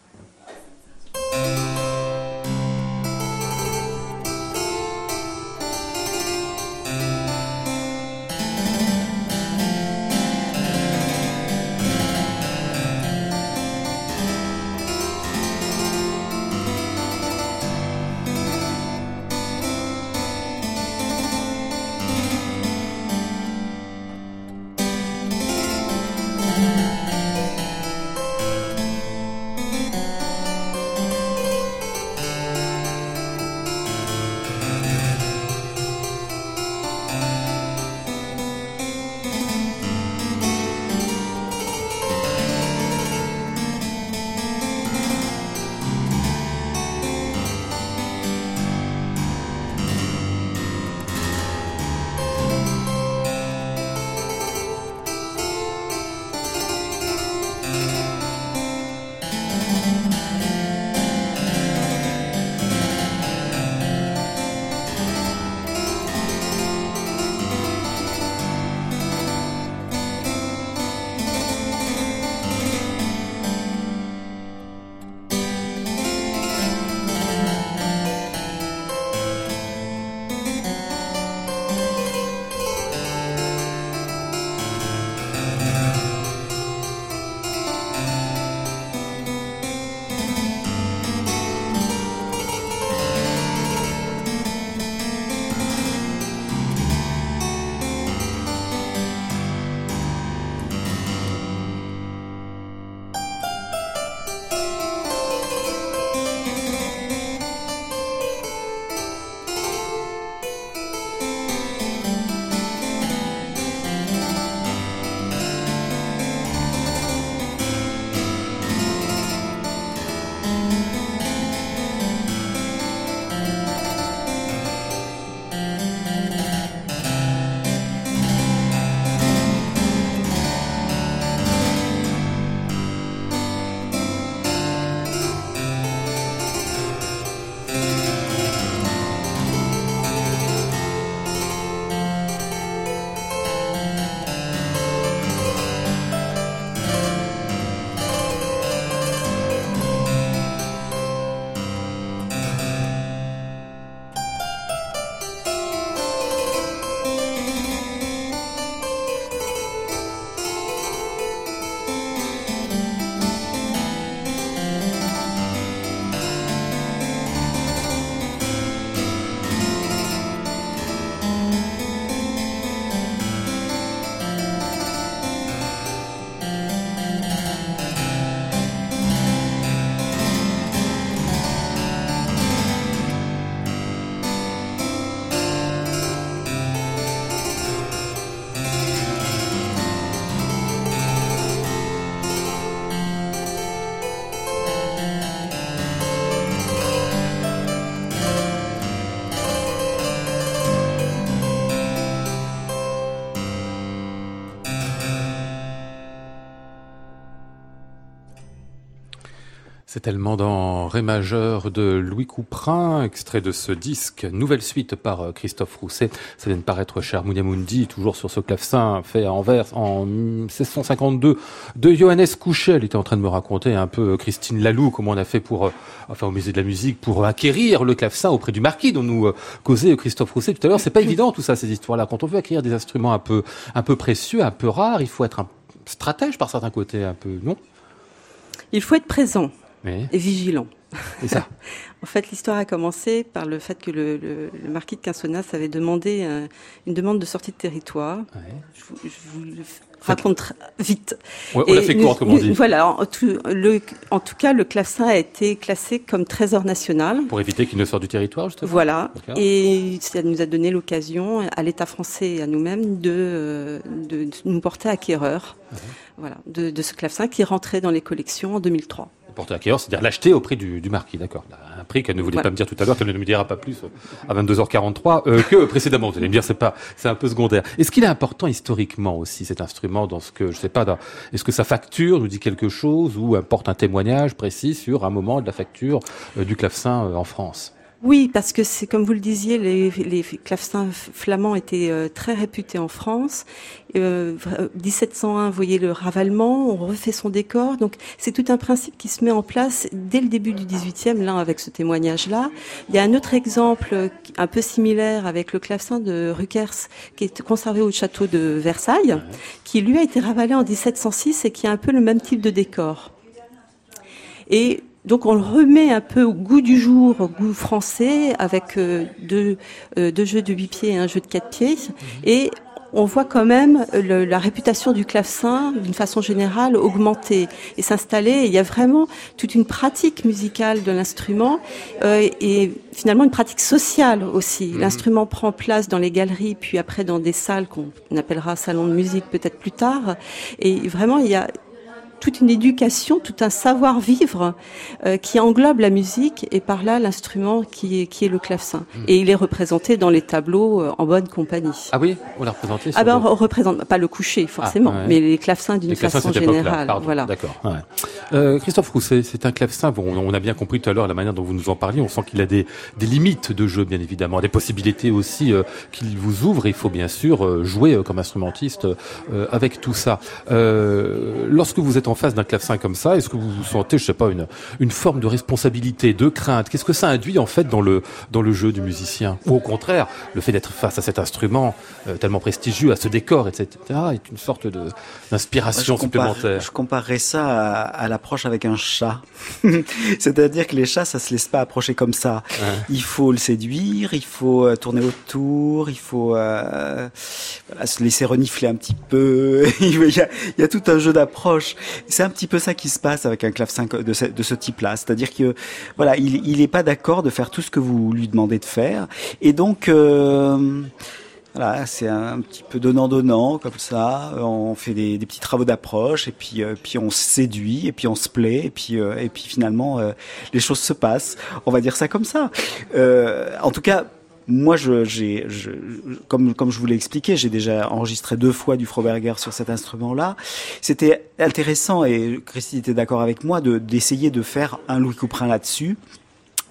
C'est tellement dans Ré majeur de Louis Couperin, extrait de ce disque, nouvelle suite par euh, Christophe Rousset. Ça vient de paraître cher Mundi, toujours sur ce clavecin fait à Anvers en 1652 de Johannes Couchet. Elle était en train de me raconter un peu euh, Christine Lalou, comment on a fait pour, euh, enfin au musée de la musique, pour acquérir le clavecin auprès du marquis dont nous causait Christophe Rousset tout à l'heure. C'est pas évident tout ça, ces histoires-là. Quand on veut acquérir des instruments un peu, un peu précieux, un peu rares, il faut être un stratège par certains côtés, un peu, non? Il faut être présent et vigilant. ça. en fait, l'histoire a commencé par le fait que le, marquis de Quinsonnas avait demandé euh, une demande de sortie de territoire. Je, vous, le raconte vite. on l'a fait court, comme on dit. Voilà, en tout, en tout, cas, le classin a été classé comme trésor national. Pour éviter qu'il ne sorte du territoire, justement Voilà. Et ça nous a donné l'occasion, à l'État français et à nous-mêmes, de, euh, de, nous porter acquéreur voilà, de, de ce clavecin qui est rentré dans les collections en 2003 porter acquéreur, c'est-à-dire l'acheter au prix du, du marquis, d'accord. Un prix qu'elle ne voulait pas me dire tout à l'heure, qu'elle ne me dira pas plus à 22h43 euh, que précédemment. Vous allez me dire, c'est pas, c'est un peu secondaire. Est-ce qu'il est important historiquement aussi cet instrument dans ce que, je sais pas, est-ce que sa facture nous dit quelque chose ou apporte un témoignage précis sur un moment de la facture euh, du clavecin euh, en France? Oui, parce que c'est comme vous le disiez, les, les clavecins flamands étaient euh, très réputés en France. Euh, 1701, vous voyez le ravalement, on refait son décor. Donc c'est tout un principe qui se met en place dès le début du 18e, là avec ce témoignage-là. Il y a un autre exemple euh, un peu similaire avec le clavecin de Ruckers qui est conservé au château de Versailles, qui lui a été ravalé en 1706 et qui a un peu le même type de décor. Et donc on le remet un peu au goût du jour, au goût français, avec euh, deux, euh, deux, jeux de huit pieds et un jeu de quatre pieds. Mhm. Et on voit quand même la réputation du clavecin, d'une façon générale, augmenter et s'installer. Il y a vraiment toute une pratique musicale de l'instrument euh, et finalement une pratique sociale aussi. Mhm. L'instrument prend place dans les galeries, puis après dans des salles qu'on appellera salons de musique peut-être plus tard. Et vraiment, il y a toute une éducation, tout un savoir-vivre euh, qui englobe la musique et par là l'instrument qui est, qui est le clavecin. Hmm. Et il est représenté dans les tableaux euh, en bonne compagnie. Ah oui, on l'a représenté Ah ben on représente pas le coucher forcément, ah, mais les clavecins d'une façon générale. Voilà. D'accord. Euh, Christophe Rousset, c'est un clavecin. Bon, on a bien compris tout à l'heure la manière dont vous nous en parliez. On sent qu'il a des, des, limites de jeu, bien évidemment, des possibilités aussi qu'il vous ouvre. Il faut bien sûr jouer comme instrumentiste avec tout ça. lorsque vous êtes en face d'un clavecin comme ça, est-ce que vous vous sentez, je sais pas, une, une forme de responsabilité, de crainte? Qu'est-ce que ça induit en fait dans le, dans le jeu du musicien? Ou au contraire, le fait d'être face à cet instrument euh, tellement prestigieux, à ce décor, etc., est une sorte d'inspiration supplémentaire Je comparerais ça à, l'approche avec un chat. C'est-à-dire que les chats, ça se laisse pas approcher comme ça. Il faut le séduire, il faut euh, tourner autour, il faut euh, se laisser renifler un petit peu. il, y a, il y a tout un jeu d'approche c'est un petit peu ça qui se passe avec un clavecin de ce, de ce type-là. C'est-à-dire que voilà, il n'est pas d'accord de faire tout ce que vous lui demandez de faire, et donc euh, voilà, c'est un petit peu donnant-donnant comme ça. On fait des, petits travaux d'approche et puis euh, puis on se séduit et puis on se plaît et puis euh, et puis finalement les choses se passent. On va dire ça comme ça. en tout cas, moi, je, j'ai, je, comme, comme je vous l'ai expliqué, j'ai déjà enregistré deux fois du Froberger sur cet instrument-là. C'était intéressant, et Christine était d'accord avec moi, de, d'essayer de faire un Louis Couperin là-dessus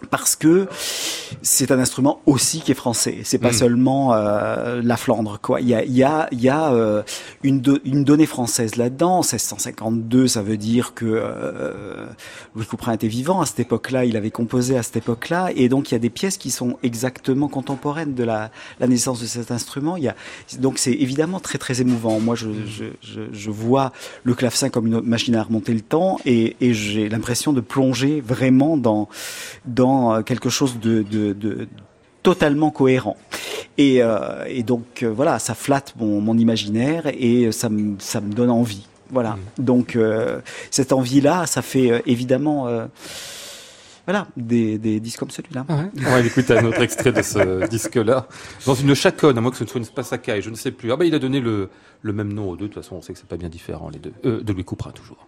parce que c'est un instrument aussi qui est français. C'est pas hmm. seulement euh, la Flandre, quoi. Il y a, il y a, il y a euh, une, une donnée française là-dedans. 1652, ça veut dire que euh, Louis Couperin était vivant à cette époque-là. Il avait composé à cette époque-là, et donc il y a des pièces qui sont exactement contemporaines de la, la naissance de cet instrument. Il y a, donc c'est évidemment très très émouvant. Moi, je, je, je, je, vois le clavecin comme une machine à remonter le temps, et, et j'ai l'impression de plonger vraiment dans dans euh, quelque chose de, de, totalement cohérent. Et, euh, et donc euh, voilà, ça flatte mon, mon, imaginaire et ça me, ça me donne envie. Voilà. Mmh. Donc cette envie-là, ça fait évidemment voilà, des, des, disques comme celui-là. Ah On va écouter un autre extrait de ce disque-là. Dans une chaconne, à moins que ce ne soit une Spassacaille, je ne sais plus. Ah ben, il a donné le, le même nom aux deux, de toute façon, on sait que c'est pas bien différent, les deux. de Louis Couperin, toujours.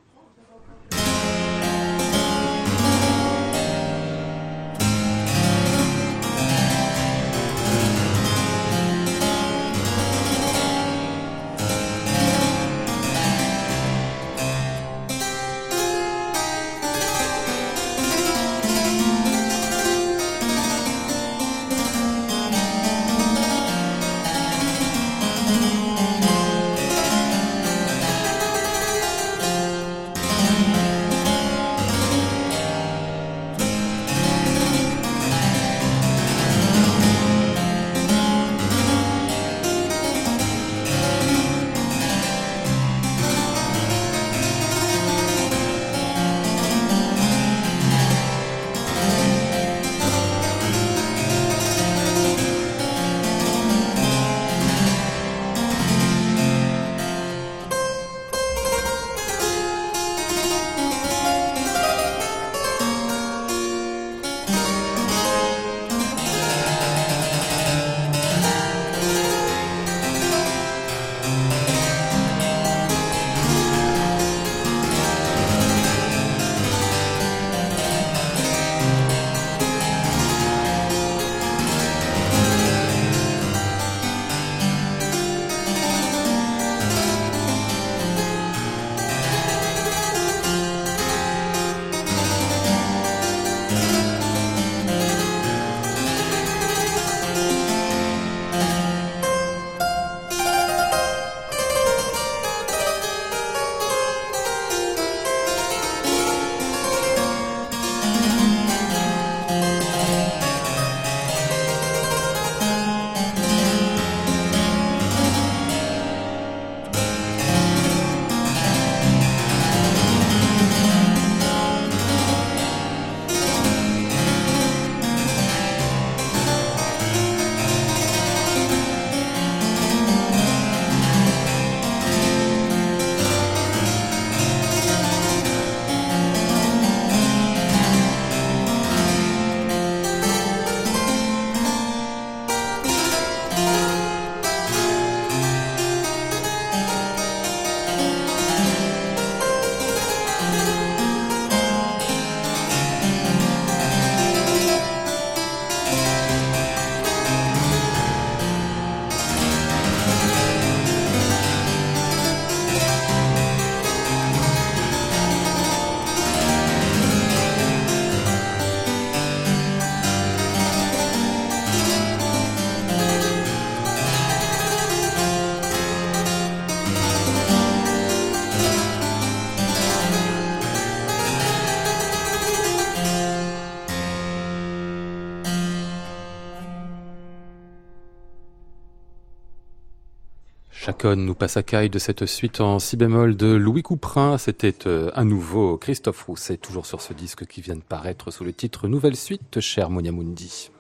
Chacun nous passe à caille de cette suite en si bémol de Louis Couperin. C'était euh, un nouveau Christophe Rousset, toujours sur ce disque qui vient de paraître sous le titre Nouvelle Suite, cher Monia Mundi.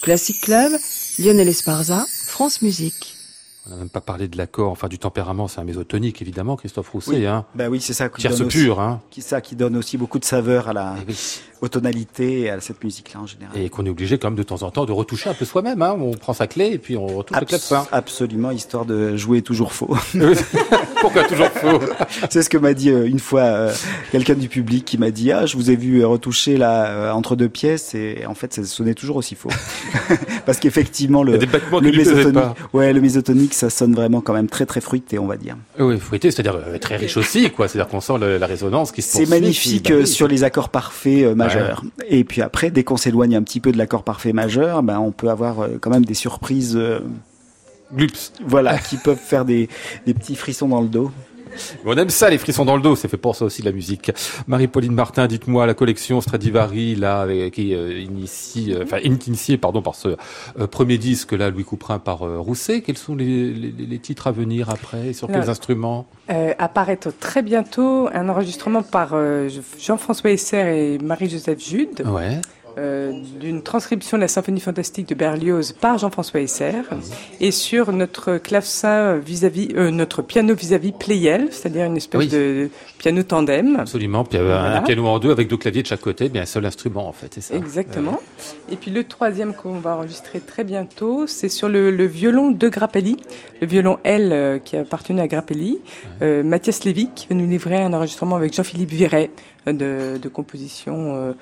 Classic Club, Lionel Esparza, France Musique. On n'a même pas parlé de l'accord, enfin du tempérament, c'est un mésotonique évidemment, Christophe Rousset. Oui. Hein. Bah oui, c'est ça. Qui Tierce pur, hein. Qui ça, qui donne aussi beaucoup de saveur à la, eh oui. Aux tonalités et à cette musique-là en général. Et qu'on est obligé quand même de temps en temps de retoucher un peu soi-même. Hein. On prend sa clé et puis on retouche Abs le clavecin. Absolument, histoire de jouer toujours faux. Pourquoi toujours faux? C'est ce que m'a dit euh, une fois euh, quelqu'un du public qui m'a dit ah je vous ai vu retoucher là euh, entre deux pièces et en fait ça sonnait toujours aussi faux parce qu'effectivement le le mésotonique, ouais le mésotonique ça sonne vraiment quand même très très fruité on va dire. Oui fruité c'est-à-dire très riche aussi quoi c'est-à-dire qu'on sent le, la résonance qui se C'est magnifique bah, sur les accords parfaits majeur. Ouais. Et puis après, dès qu'on s'éloigne un petit peu de l'accord parfait majeur, ben on peut avoir euh, quand même des surprises. Euh, Glups. Voilà, qui peuvent faire des, des petits frissons dans le dos. On aime ça, les frissons dans le dos. C'est fait pour ça aussi la musique. Marie-Pauline Martin, dites-moi la collection Stradivari, là, qui est euh, initie, euh, enfin initiée, pardon, par ce euh, premier disque là, Louis Couperin par Rousset. Quels sont les, les, les, titres à venir après? Et Sur quels instruments? Apparaître très bientôt un enregistrement par Jean-François Esser et Marie-Joseph Jude. Ouais. Euh, d'une transcription de la symphonie fantastique de Berlioz par Jean-François Esser et sur notre clavecin vis-à-vis euh, notre piano vis-à-vis Pleyel, c'est-à-dire une espèce oui. de piano tandem. Absolument, voilà. un piano en deux avec deux claviers de chaque côté, bien un seul instrument en fait, c'est ça. Exactement. Et puis le troisième qu'on va enregistrer très bientôt, c'est sur le, le, violon de Grappelli, le violon L euh, qui appartenait à Grappelli. Ouais. Mathias Lévy qui va nous livrer un enregistrement avec Jean-Philippe Viret de, de composition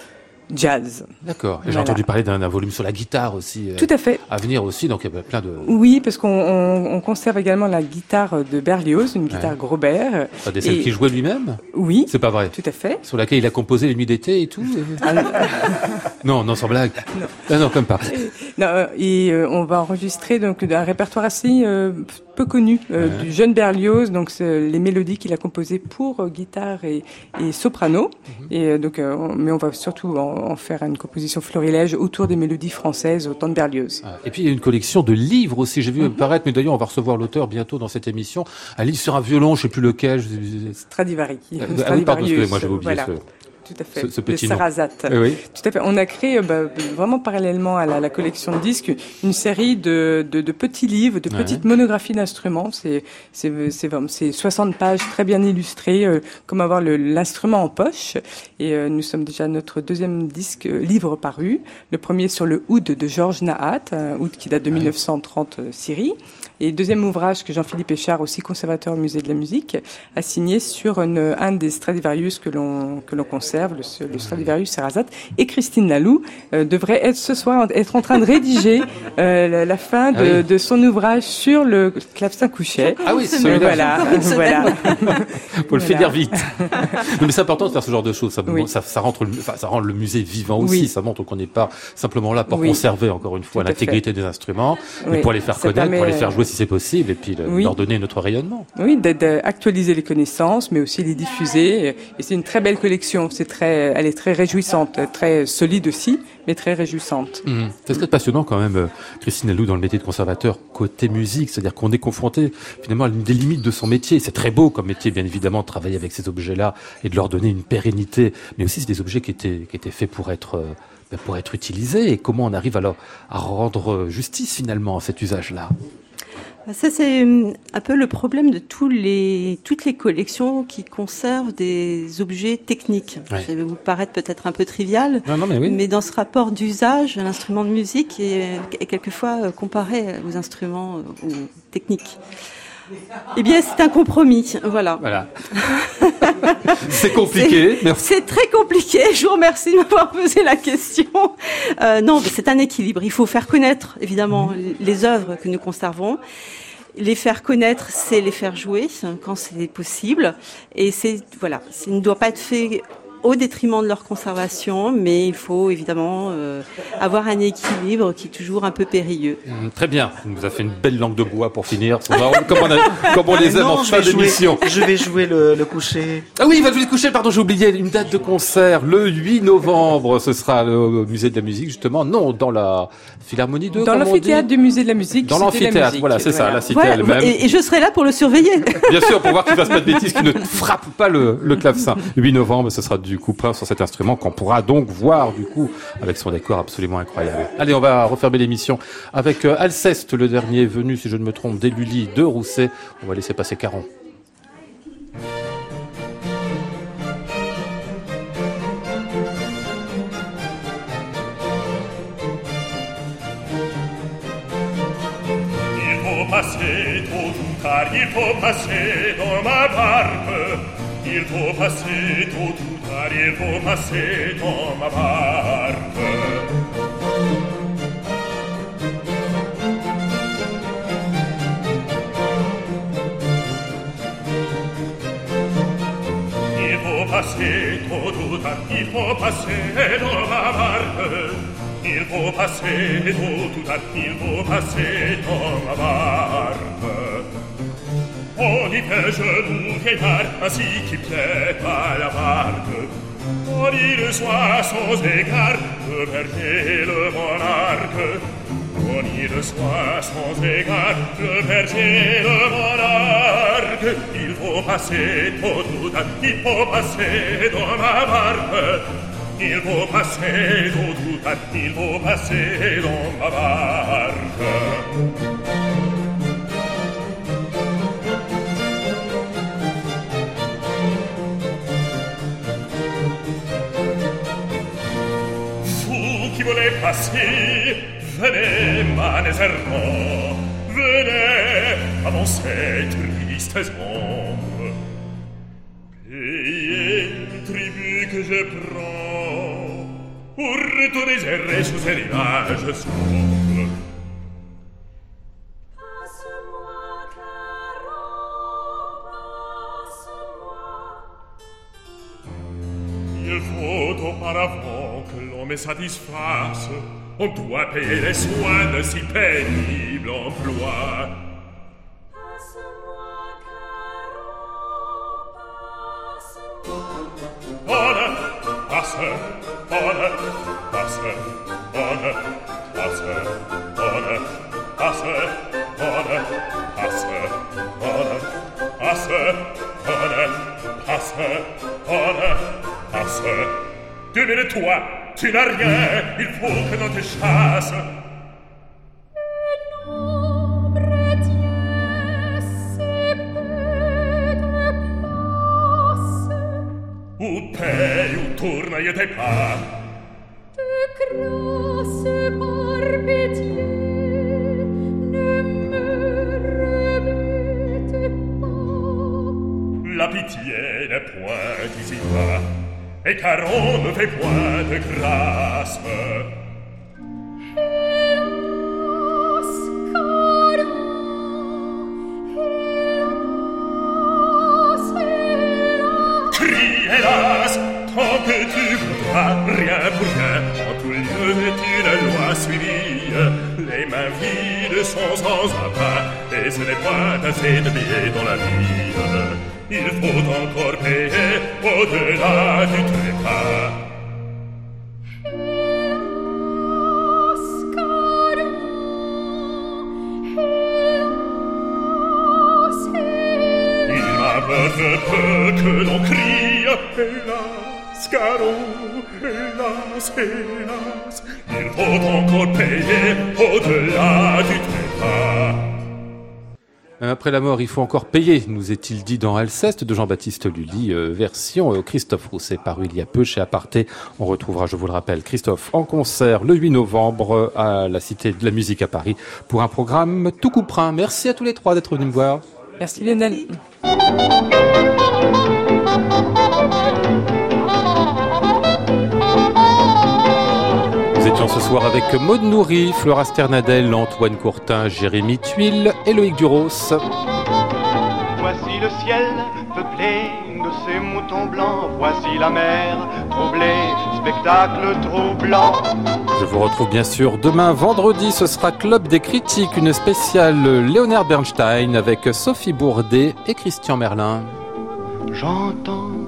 jazz. D'accord. Et voilà. j'ai entendu parler d'un volume sur la guitare aussi. Tout à fait. À venir aussi, donc il y a plein de. Oui, parce qu'on on, on conserve également la guitare de Berlioz, une guitare ouais. Grobert. Ah, des celles qu'il jouait lui-même? Oui. C'est pas vrai. Tout à fait. Sur laquelle il a composé les nuits d'été et tout. Ah, non, non, sans blague. Non, ah, non comme pas. Non, et euh, on va enregistrer donc un répertoire assez euh, peu connu euh, ouais. du jeune Berlioz, donc les mélodies qu'il a composées pour euh, guitare et, et soprano. Mm -hmm. Et donc, on, mais on va surtout en, en, faire une composition florilège autour des mélodies françaises au temps de Berlioz. Ah, et puis il y a une collection de livres aussi. J'ai vu mm -hmm. paraître, mais d'ailleurs on va recevoir l'auteur bientôt dans cette émission, un livre sur un violon, je sais plus lequel. Stradivari. Ah, ah oui, pardon, moi j'avais oublié voilà. ce tout à fait. Ce, ce petit le Sarrazat. Oui. Tout à fait. On a créé bah, vraiment parallèlement à la, la, collection de disques une série de, de, de petits livres, de petites monographies d'instruments. C'est c'est 60 pages très bien illustrées, euh, comme avoir l'instrument en poche. Et euh, nous sommes déjà à notre deuxième disque euh, livre paru. Le premier sur le oud de Georges Nahat, un oud qui date de ouais. 1930 Syrie. Et deuxième ouvrage que Jean-Philippe Échard, aussi conservateur au musée de la musique, a signé sur une, un des Stradivarius que l'on que l'on conserve, le, le Stradivarius Sarrazat. Et Christine Laloux euh, devrait être ce soir être en train de rédiger euh, la, la, fin de, ah oui. de, son ouvrage sur le clavecin couchet. Ah oui, c'est voilà, voilà. Faut le finir vite. non, mais c'est important de faire ce genre de choses. Ça, oui. ça, ça, rentre, enfin, ça rend le musée vivant aussi. Oui. Ça montre qu'on n'est pas simplement là pour conserver encore une fois l'intégrité des instruments, mais pour les faire connaître, permet... pour les faire jouer si c'est possible, et puis le, oui. leur donner notre rayonnement. Oui, d'actualiser les connaissances, mais aussi les diffuser. Et c'est une très belle collection. C'est très, elle est très réjouissante, très solide aussi, mais très réjouissante. Mmh. C'est très passionnant quand même, euh, Christine Alou, dans le métier de conservateur côté musique, c'est-à-dire qu'on est confronté finalement à l'une des limites de son métier. C'est très beau comme métier, bien évidemment, de travailler avec ces objets-là et de leur donner une pérennité, mais aussi c'est des objets qui étaient, qui étaient faits pour être euh, pour être utilisés et comment on arrive alors à rendre justice finalement à cet usage-là? Ça, c'est hum, un peu le problème de tous les, toutes les collections qui conservent des objets techniques. Ouais. Ça va vous paraître peut-être un peu trivial, non, non, mais, oui. mais, dans ce rapport d'usage, l'instrument de musique est, est, quelquefois euh, comparé aux instruments aux euh, techniques. Eh bien, c'est un compromis, voilà. Voilà. c'est compliqué. C'est très compliqué. Je vous remercie de m'avoir posé la question. Euh, non, c'est un équilibre. Il faut faire connaître, évidemment, mmh. les œuvres que nous conservons. Les faire connaître, c'est les faire jouer quand c'est possible. Et c'est voilà, ça ne doit pas être fait au détriment de leur conservation, mais il faut évidemment euh, avoir un équilibre qui est toujours un peu périlleux. Mmh, très bien, on nous a fait une belle langue de bois pour finir. comme, on, les aime en fin d'émission. Je vais jouer le, le, coucher. Ah oui, il va jouer le coucher, pardon, j'ai oublié une date de concert, le 8 novembre, ce sera au musée de la musique justement, non, dans la Philharmonie 2 Dans l'amphithéâtre du musée de la musique. Dans l'amphithéâtre, voilà, c'est ça, la cité elle-même. Et, je serai là pour le surveiller. Bien sûr, pour voir qu'il ne fasse pas de bêtises, qu'il ne frappe pas le, le clavecin. 8 novembre, ce sera du coup plein sur cet instrument qu'on pourra donc voir du coup avec son décor absolument incroyable. Allez, on va refermer l'émission avec euh, Alceste, le dernier venu, si je ne me trompe, d'Eluli de Rousset. On va laisser passer Caron. il tuo passetto tu dare il tuo passetto ma parte. Passetto tu dar il tuo passetto la barca il tuo passetto tu dar il tuo passetto la barca On que je nous vieillard ainsi qui plaît à la barque. On dit le soir sans égard, le berger le monarque. On dit le soir sans égard, le berger le monarque. Il faut passer tôt ou tard, il faut passer dans ma barque. Il faut passer tôt ou tard, il faut passer dans ma barque. ma sì, ve ne m'anezerò, ve ne avancez eh, tristes ombres. Payez le tribut que je prends, pour retourner errer sous ces rivages sombres. On doit payer les soins de si pénible emploi. On passe, passe, passe, passe, on passe, on passe, on passe, on passe. in arrière il faut que l'on te chasse Ou paye, te tourne, et t'es pas. Te crosse par pétier. la pitié n'est point ici va et Caron ne fait rien pour rien, en tout lieu est une loi suivie. Les mains vides sont sans appât, et ce n'est pas assez de billets dans la vie. Il faut encore payer au-delà du trépas. Hélas, hélas Il faut encore payer au-delà du trépas Après la mort, il faut encore payer, nous est-il dit dans Alceste de Jean-Baptiste Lully, euh, version euh, Christophe Rousset, paru il y a peu chez Aparté. On retrouvera, je vous le rappelle, Christophe en concert le 8 novembre à la Cité de la Musique à Paris pour un programme tout couperin. Merci à tous les trois d'être venus me voir. Merci Lionel. Étions ce soir avec Maude Nourri, Flora Sternadel, Antoine Courtin, Jérémy Tuile et Loïc Duros. Voici le ciel peuplé de ces moutons blancs. Voici la mer, troublée, spectacle troublant. Je vous retrouve bien sûr demain vendredi, ce sera Club des critiques, une spéciale Léonard Bernstein avec Sophie Bourdet et Christian Merlin. J'entends